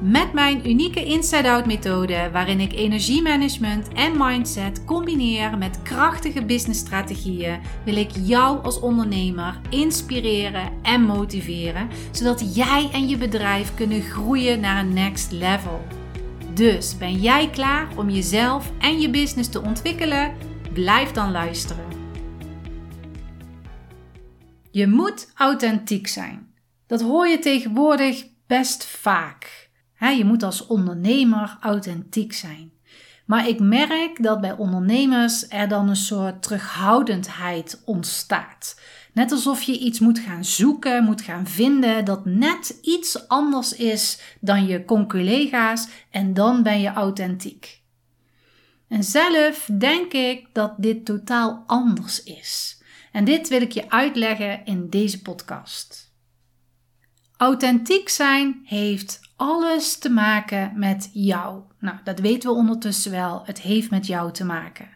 Met mijn unieke inside-out methode, waarin ik energiemanagement en mindset combineer met krachtige businessstrategieën, wil ik jou als ondernemer inspireren en motiveren, zodat jij en je bedrijf kunnen groeien naar een next level. Dus ben jij klaar om jezelf en je business te ontwikkelen? Blijf dan luisteren. Je moet authentiek zijn. Dat hoor je tegenwoordig best vaak je moet als ondernemer authentiek zijn. Maar ik merk dat bij ondernemers er dan een soort terughoudendheid ontstaat. Net alsof je iets moet gaan zoeken, moet gaan vinden dat net iets anders is dan je conculega's en dan ben je authentiek. En zelf denk ik dat dit totaal anders is. En dit wil ik je uitleggen in deze podcast. Authentiek zijn heeft alles te maken met jou. Nou, dat weten we ondertussen wel. Het heeft met jou te maken.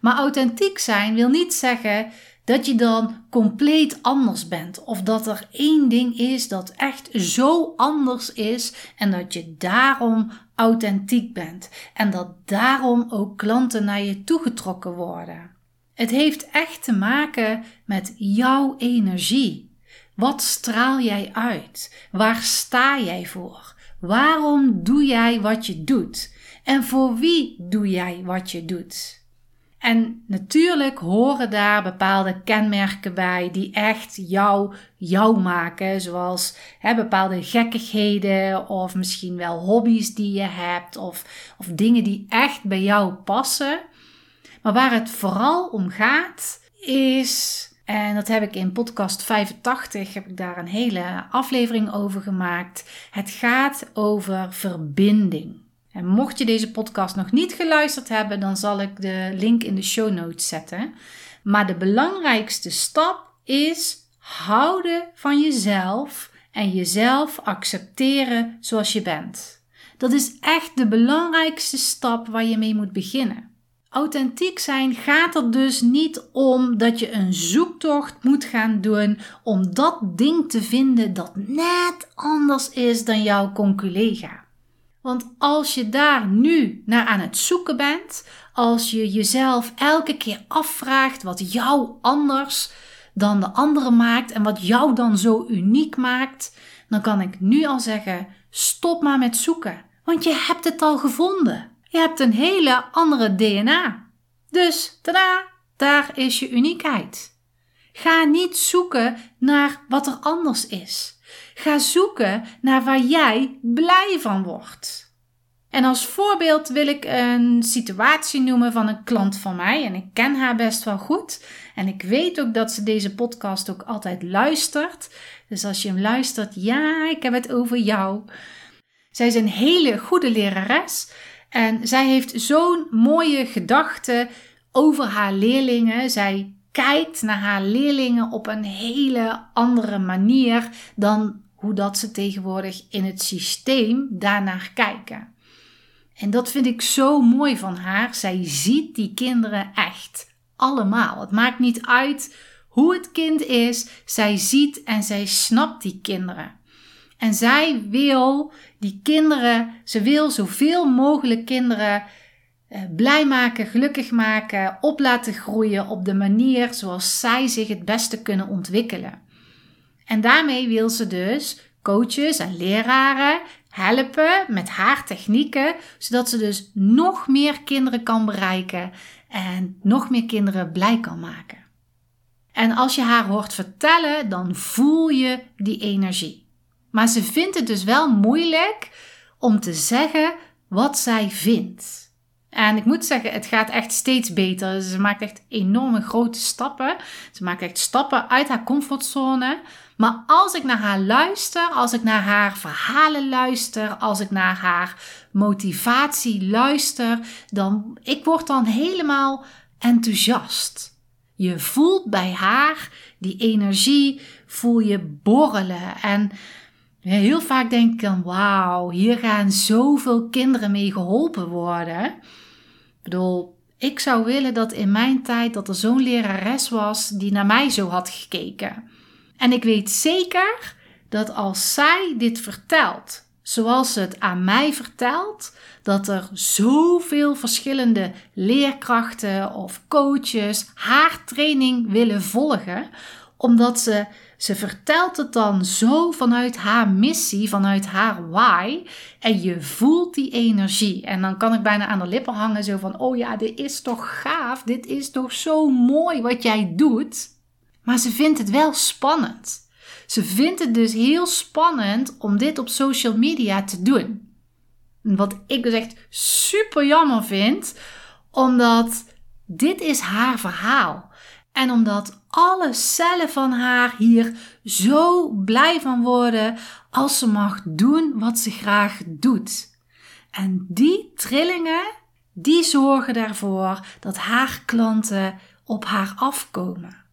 Maar authentiek zijn wil niet zeggen dat je dan compleet anders bent. Of dat er één ding is dat echt zo anders is en dat je daarom authentiek bent. En dat daarom ook klanten naar je toegetrokken worden. Het heeft echt te maken met jouw energie. Wat straal jij uit? Waar sta jij voor? Waarom doe jij wat je doet? En voor wie doe jij wat je doet? En natuurlijk horen daar bepaalde kenmerken bij die echt jou, jou maken. Zoals hè, bepaalde gekkigheden of misschien wel hobby's die je hebt of, of dingen die echt bij jou passen. Maar waar het vooral om gaat is en dat heb ik in podcast 85, heb ik daar een hele aflevering over gemaakt. Het gaat over verbinding. En mocht je deze podcast nog niet geluisterd hebben, dan zal ik de link in de show notes zetten. Maar de belangrijkste stap is houden van jezelf en jezelf accepteren zoals je bent. Dat is echt de belangrijkste stap waar je mee moet beginnen. Authentiek zijn gaat er dus niet om dat je een zoektocht moet gaan doen om dat ding te vinden dat net anders is dan jouw conculega. Want als je daar nu naar aan het zoeken bent, als je jezelf elke keer afvraagt wat jou anders dan de andere maakt en wat jou dan zo uniek maakt, dan kan ik nu al zeggen: stop maar met zoeken, want je hebt het al gevonden. Je hebt een hele andere DNA. Dus, tada, daar is je uniekheid. Ga niet zoeken naar wat er anders is. Ga zoeken naar waar jij blij van wordt. En als voorbeeld wil ik een situatie noemen van een klant van mij. En ik ken haar best wel goed. En ik weet ook dat ze deze podcast ook altijd luistert. Dus als je hem luistert, ja, ik heb het over jou. Zij is een hele goede lerares. En zij heeft zo'n mooie gedachte over haar leerlingen. Zij kijkt naar haar leerlingen op een hele andere manier dan hoe dat ze tegenwoordig in het systeem daarnaar kijken. En dat vind ik zo mooi van haar. Zij ziet die kinderen echt allemaal. Het maakt niet uit hoe het kind is. Zij ziet en zij snapt die kinderen. En zij wil die kinderen, ze wil zoveel mogelijk kinderen eh, blij maken, gelukkig maken, op laten groeien op de manier zoals zij zich het beste kunnen ontwikkelen. En daarmee wil ze dus coaches en leraren helpen met haar technieken, zodat ze dus nog meer kinderen kan bereiken en nog meer kinderen blij kan maken. En als je haar hoort vertellen, dan voel je die energie. Maar ze vindt het dus wel moeilijk om te zeggen wat zij vindt. En ik moet zeggen, het gaat echt steeds beter. Ze maakt echt enorme grote stappen. Ze maakt echt stappen uit haar comfortzone. Maar als ik naar haar luister, als ik naar haar verhalen luister, als ik naar haar motivatie luister, dan ik word dan helemaal enthousiast. Je voelt bij haar die energie, voel je borrelen. En heel vaak denk ik dan, wauw, hier gaan zoveel kinderen mee geholpen worden. Ik bedoel, ik zou willen dat in mijn tijd dat er zo'n lerares was die naar mij zo had gekeken. En ik weet zeker dat als zij dit vertelt, zoals ze het aan mij vertelt, dat er zoveel verschillende leerkrachten of coaches haar training willen volgen, omdat ze ze vertelt het dan zo vanuit haar missie, vanuit haar why. En je voelt die energie. En dan kan ik bijna aan de lippen hangen, zo van: Oh ja, dit is toch gaaf. Dit is toch zo mooi wat jij doet. Maar ze vindt het wel spannend. Ze vindt het dus heel spannend om dit op social media te doen. Wat ik dus echt super jammer vind, omdat dit is haar verhaal. En omdat alle cellen van haar hier zo blij van worden als ze mag doen wat ze graag doet. En die trillingen, die zorgen ervoor dat haar klanten op haar afkomen.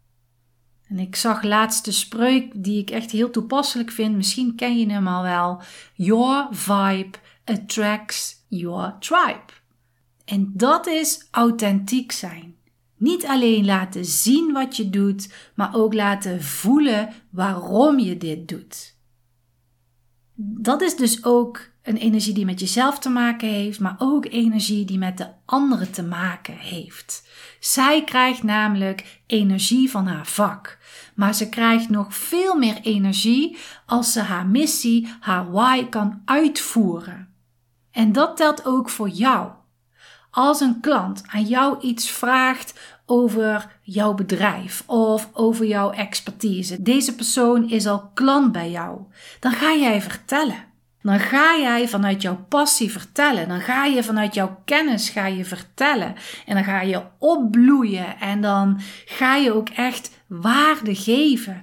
En ik zag laatst de spreuk die ik echt heel toepasselijk vind. Misschien ken je hem al wel. Your vibe attracts your tribe. En dat is authentiek zijn. Niet alleen laten zien wat je doet, maar ook laten voelen waarom je dit doet. Dat is dus ook een energie die met jezelf te maken heeft, maar ook energie die met de anderen te maken heeft. Zij krijgt namelijk energie van haar vak, maar ze krijgt nog veel meer energie als ze haar missie, haar why kan uitvoeren. En dat telt ook voor jou. Als een klant aan jou iets vraagt over jouw bedrijf of over jouw expertise. Deze persoon is al klant bij jou. Dan ga jij vertellen. Dan ga jij vanuit jouw passie vertellen. Dan ga je vanuit jouw kennis ga je vertellen. En dan ga je opbloeien. En dan ga je ook echt waarde geven.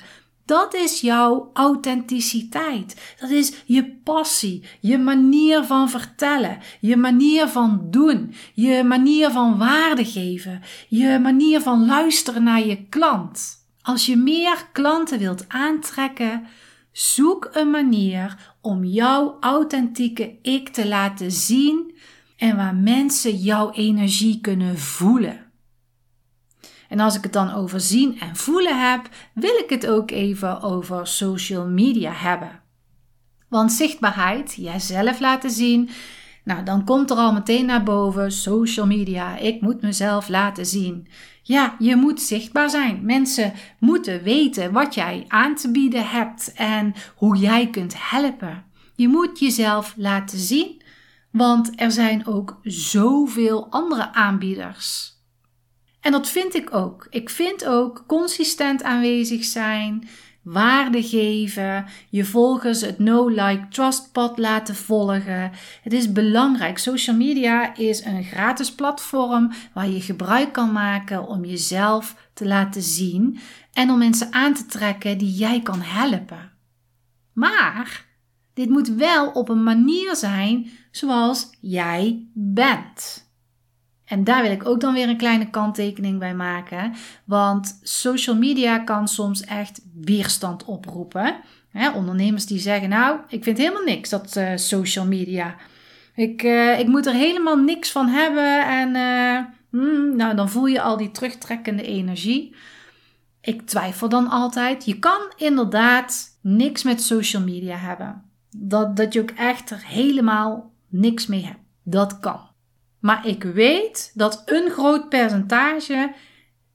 Dat is jouw authenticiteit. Dat is je passie, je manier van vertellen, je manier van doen, je manier van waarde geven, je manier van luisteren naar je klant. Als je meer klanten wilt aantrekken, zoek een manier om jouw authentieke ik te laten zien en waar mensen jouw energie kunnen voelen. En als ik het dan over zien en voelen heb, wil ik het ook even over social media hebben. Want zichtbaarheid, jijzelf laten zien, nou dan komt er al meteen naar boven social media. Ik moet mezelf laten zien. Ja, je moet zichtbaar zijn. Mensen moeten weten wat jij aan te bieden hebt en hoe jij kunt helpen. Je moet jezelf laten zien, want er zijn ook zoveel andere aanbieders. En dat vind ik ook. Ik vind ook consistent aanwezig zijn, waarde geven, je volgers het no-like-trust pad laten volgen. Het is belangrijk. Social media is een gratis platform waar je gebruik kan maken om jezelf te laten zien en om mensen aan te trekken die jij kan helpen. Maar dit moet wel op een manier zijn zoals jij bent. En daar wil ik ook dan weer een kleine kanttekening bij maken. Want social media kan soms echt weerstand oproepen. ondernemers die zeggen: Nou, ik vind helemaal niks dat uh, social media. Ik, uh, ik moet er helemaal niks van hebben. En uh, hmm, nou, dan voel je al die terugtrekkende energie. Ik twijfel dan altijd. Je kan inderdaad niks met social media hebben. Dat, dat je ook echt er helemaal niks mee hebt. Dat kan. Maar ik weet dat een groot percentage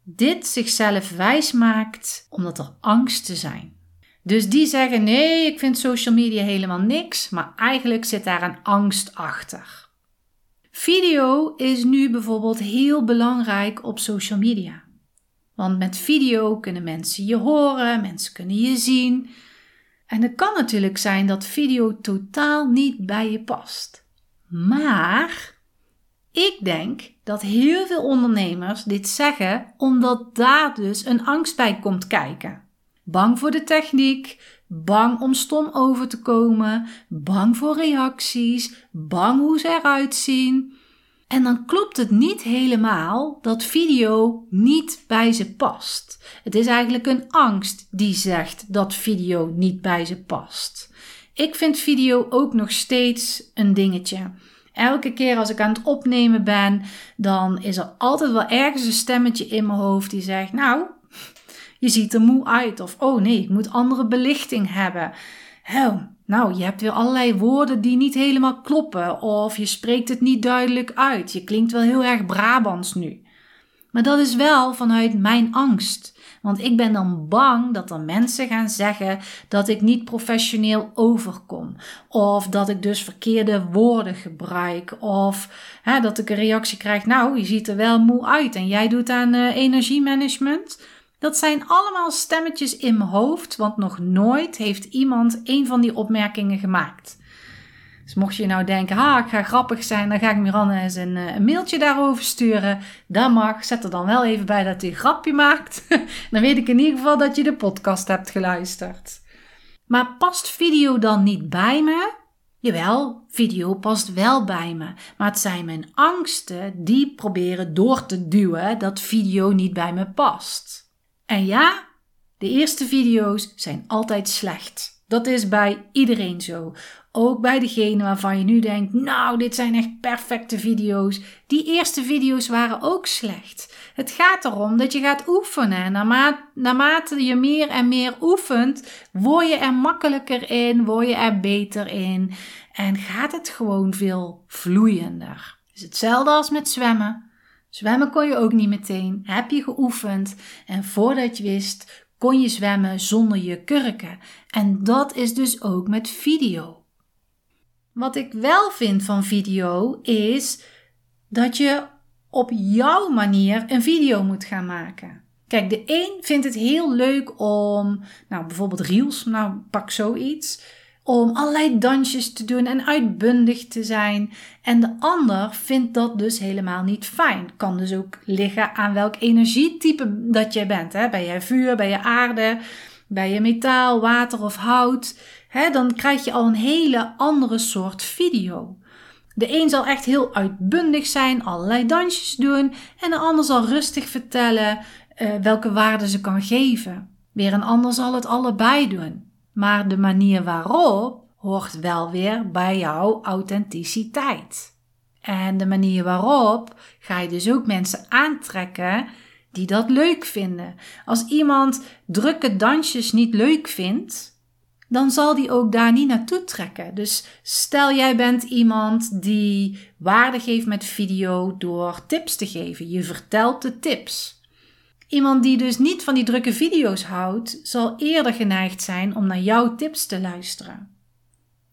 dit zichzelf wijs maakt omdat er angsten zijn. Dus die zeggen: nee, ik vind social media helemaal niks, maar eigenlijk zit daar een angst achter. Video is nu bijvoorbeeld heel belangrijk op social media. Want met video kunnen mensen je horen, mensen kunnen je zien. En het kan natuurlijk zijn dat video totaal niet bij je past. Maar ik denk dat heel veel ondernemers dit zeggen omdat daar dus een angst bij komt kijken. Bang voor de techniek, bang om stom over te komen, bang voor reacties, bang hoe ze eruit zien. En dan klopt het niet helemaal dat video niet bij ze past. Het is eigenlijk een angst die zegt dat video niet bij ze past. Ik vind video ook nog steeds een dingetje. Elke keer als ik aan het opnemen ben, dan is er altijd wel ergens een stemmetje in mijn hoofd die zegt: Nou, je ziet er moe uit. Of oh nee, ik moet andere belichting hebben. Oh, nou, je hebt weer allerlei woorden die niet helemaal kloppen. Of je spreekt het niet duidelijk uit. Je klinkt wel heel erg Brabants nu. Maar dat is wel vanuit mijn angst. Want ik ben dan bang dat er mensen gaan zeggen dat ik niet professioneel overkom. Of dat ik dus verkeerde woorden gebruik. Of hè, dat ik een reactie krijg. Nou, je ziet er wel moe uit en jij doet aan uh, energiemanagement. Dat zijn allemaal stemmetjes in mijn hoofd, want nog nooit heeft iemand een van die opmerkingen gemaakt. Dus mocht je nou denken, ha, ik ga grappig zijn, dan ga ik Miranne eens een, eh, een mailtje daarover sturen. Dat mag. Zet er dan wel even bij dat hij een grapje maakt. dan weet ik in ieder geval dat je de podcast hebt geluisterd. Maar past video dan niet bij me? Jawel, video past wel bij me. Maar het zijn mijn angsten die proberen door te duwen dat video niet bij me past. En ja, de eerste video's zijn altijd slecht. Dat is bij iedereen zo. Ook bij degene waarvan je nu denkt: Nou, dit zijn echt perfecte video's. Die eerste video's waren ook slecht. Het gaat erom dat je gaat oefenen. En naarmate, je meer en meer oefent, word je er makkelijker in, word je er beter in. En gaat het gewoon veel vloeiender. Is hetzelfde als met zwemmen. Zwemmen kon je ook niet meteen. Heb je geoefend. En voordat je wist, kon je zwemmen zonder je kurken. En dat is dus ook met video. Wat ik wel vind van video is dat je op jouw manier een video moet gaan maken. Kijk, de een vindt het heel leuk om, nou bijvoorbeeld reels, nou pak zoiets om allerlei dansjes te doen en uitbundig te zijn. En de ander vindt dat dus helemaal niet fijn. Kan dus ook liggen aan welk energietype dat jij bent. Hè? Ben je vuur, ben je aarde, ben je metaal, water of hout? Dan krijg je al een hele andere soort video. De een zal echt heel uitbundig zijn, allerlei dansjes doen. En de ander zal rustig vertellen uh, welke waarde ze kan geven. Weer een ander zal het allebei doen. Maar de manier waarop hoort wel weer bij jouw authenticiteit. En de manier waarop ga je dus ook mensen aantrekken die dat leuk vinden. Als iemand drukke dansjes niet leuk vindt, dan zal die ook daar niet naartoe trekken. Dus stel jij bent iemand die waarde geeft met video door tips te geven. Je vertelt de tips. Iemand die dus niet van die drukke video's houdt, zal eerder geneigd zijn om naar jouw tips te luisteren.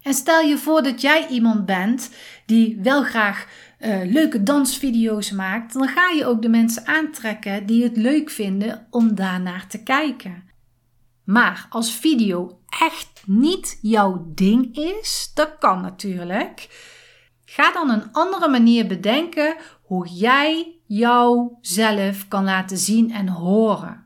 En stel je voor dat jij iemand bent die wel graag uh, leuke dansvideo's maakt, dan ga je ook de mensen aantrekken die het leuk vinden om daarnaar te kijken. Maar als video echt niet jouw ding is, dat kan natuurlijk. Ga dan een andere manier bedenken hoe jij jouzelf kan laten zien en horen.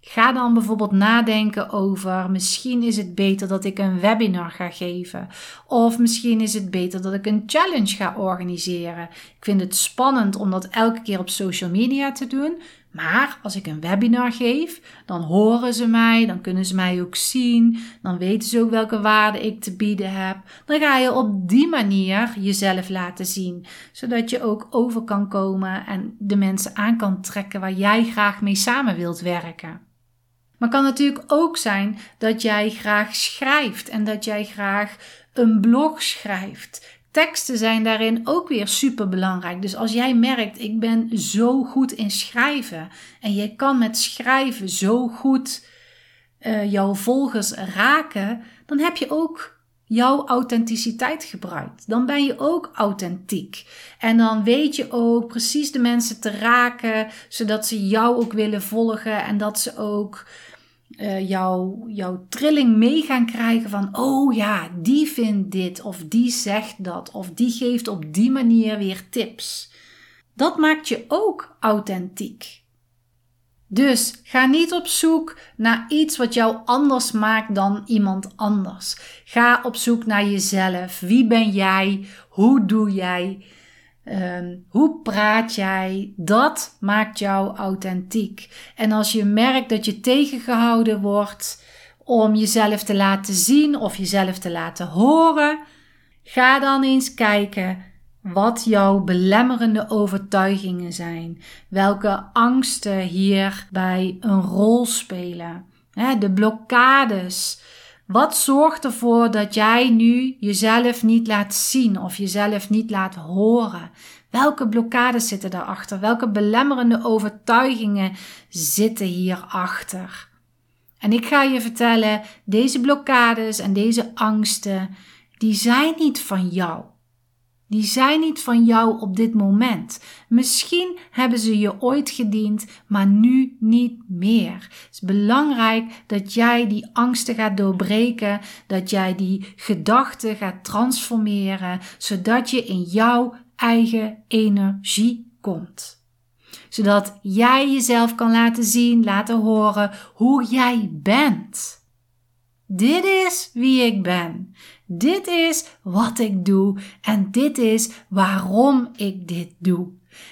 Ga dan bijvoorbeeld nadenken over misschien is het beter dat ik een webinar ga geven. Of misschien is het beter dat ik een challenge ga organiseren. Ik vind het spannend om dat elke keer op social media te doen. Maar als ik een webinar geef, dan horen ze mij, dan kunnen ze mij ook zien, dan weten ze ook welke waarde ik te bieden heb. Dan ga je op die manier jezelf laten zien, zodat je ook over kan komen en de mensen aan kan trekken waar jij graag mee samen wilt werken. Maar kan natuurlijk ook zijn dat jij graag schrijft en dat jij graag een blog schrijft teksten zijn daarin ook weer super belangrijk. Dus als jij merkt, ik ben zo goed in schrijven en je kan met schrijven zo goed uh, jouw volgers raken, dan heb je ook jouw authenticiteit gebruikt. Dan ben je ook authentiek. En dan weet je ook precies de mensen te raken, zodat ze jou ook willen volgen en dat ze ook uh, jouw, jouw trilling mee gaan krijgen van, oh ja, die vindt dit of die zegt dat of die geeft op die manier weer tips. Dat maakt je ook authentiek. Dus ga niet op zoek naar iets wat jou anders maakt dan iemand anders. Ga op zoek naar jezelf. Wie ben jij? Hoe doe jij? Ehm, hoe praat jij? Dat maakt jou authentiek. En als je merkt dat je tegengehouden wordt om jezelf te laten zien of jezelf te laten horen, ga dan eens kijken wat jouw belemmerende overtuigingen zijn. Welke angsten hierbij een rol spelen. De blokkades. Wat zorgt ervoor dat jij nu jezelf niet laat zien of jezelf niet laat horen? Welke blokkades zitten daarachter? Welke belemmerende overtuigingen zitten hierachter? En ik ga je vertellen, deze blokkades en deze angsten, die zijn niet van jou. Die zijn niet van jou op dit moment. Misschien hebben ze je ooit gediend, maar nu niet meer. Het is belangrijk dat jij die angsten gaat doorbreken, dat jij die gedachten gaat transformeren, zodat je in jouw eigen energie komt zodat jij jezelf kan laten zien, laten horen hoe jij bent. Dit is wie ik ben. Dit is wat ik doe en dit is waarom ik dit doe.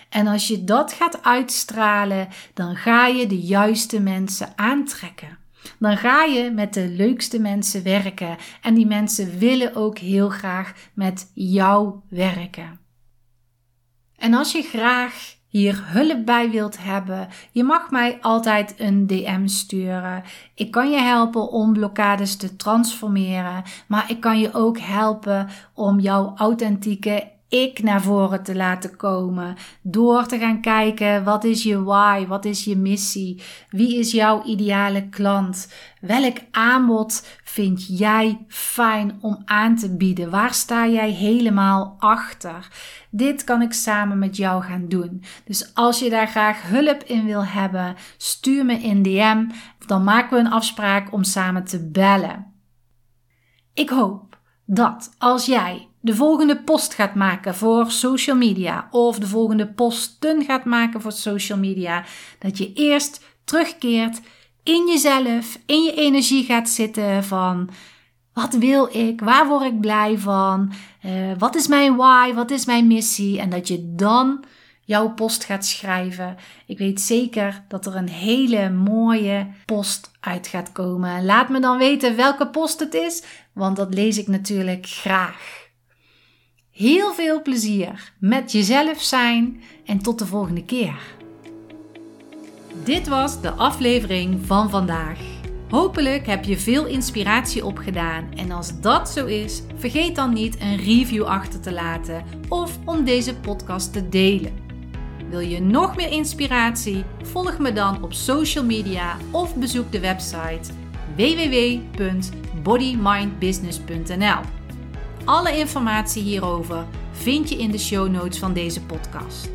En als je dat gaat uitstralen, dan ga je de juiste mensen aantrekken. Dan ga je met de leukste mensen werken en die mensen willen ook heel graag met jou werken. En als je graag hier hulp bij wilt hebben, je mag mij altijd een DM sturen. Ik kan je helpen om blokkades te transformeren, maar ik kan je ook helpen om jouw authentieke ik naar voren te laten komen. Door te gaan kijken wat is je why, wat is je missie, wie is jouw ideale klant, welk aanbod vind jij fijn om aan te bieden, waar sta jij helemaal achter. Dit kan ik samen met jou gaan doen. Dus als je daar graag hulp in wil hebben, stuur me in DM. Dan maken we een afspraak om samen te bellen. Ik hoop dat als jij de volgende post gaat maken voor social media of de volgende posten gaat maken voor social media, dat je eerst terugkeert in jezelf, in je energie gaat zitten van wat wil ik, waar word ik blij van, uh, wat is mijn why, wat is mijn missie en dat je dan jouw post gaat schrijven. Ik weet zeker dat er een hele mooie post uit gaat komen. Laat me dan weten welke post het is, want dat lees ik natuurlijk graag. Heel veel plezier met jezelf zijn en tot de volgende keer. Dit was de aflevering van vandaag. Hopelijk heb je veel inspiratie opgedaan en als dat zo is, vergeet dan niet een review achter te laten of om deze podcast te delen. Wil je nog meer inspiratie? Volg me dan op social media of bezoek de website www.bodymindbusiness.nl. Alle informatie hierover vind je in de show notes van deze podcast.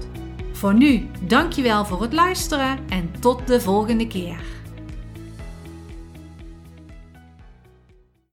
Voor nu, dankjewel voor het luisteren en tot de volgende keer.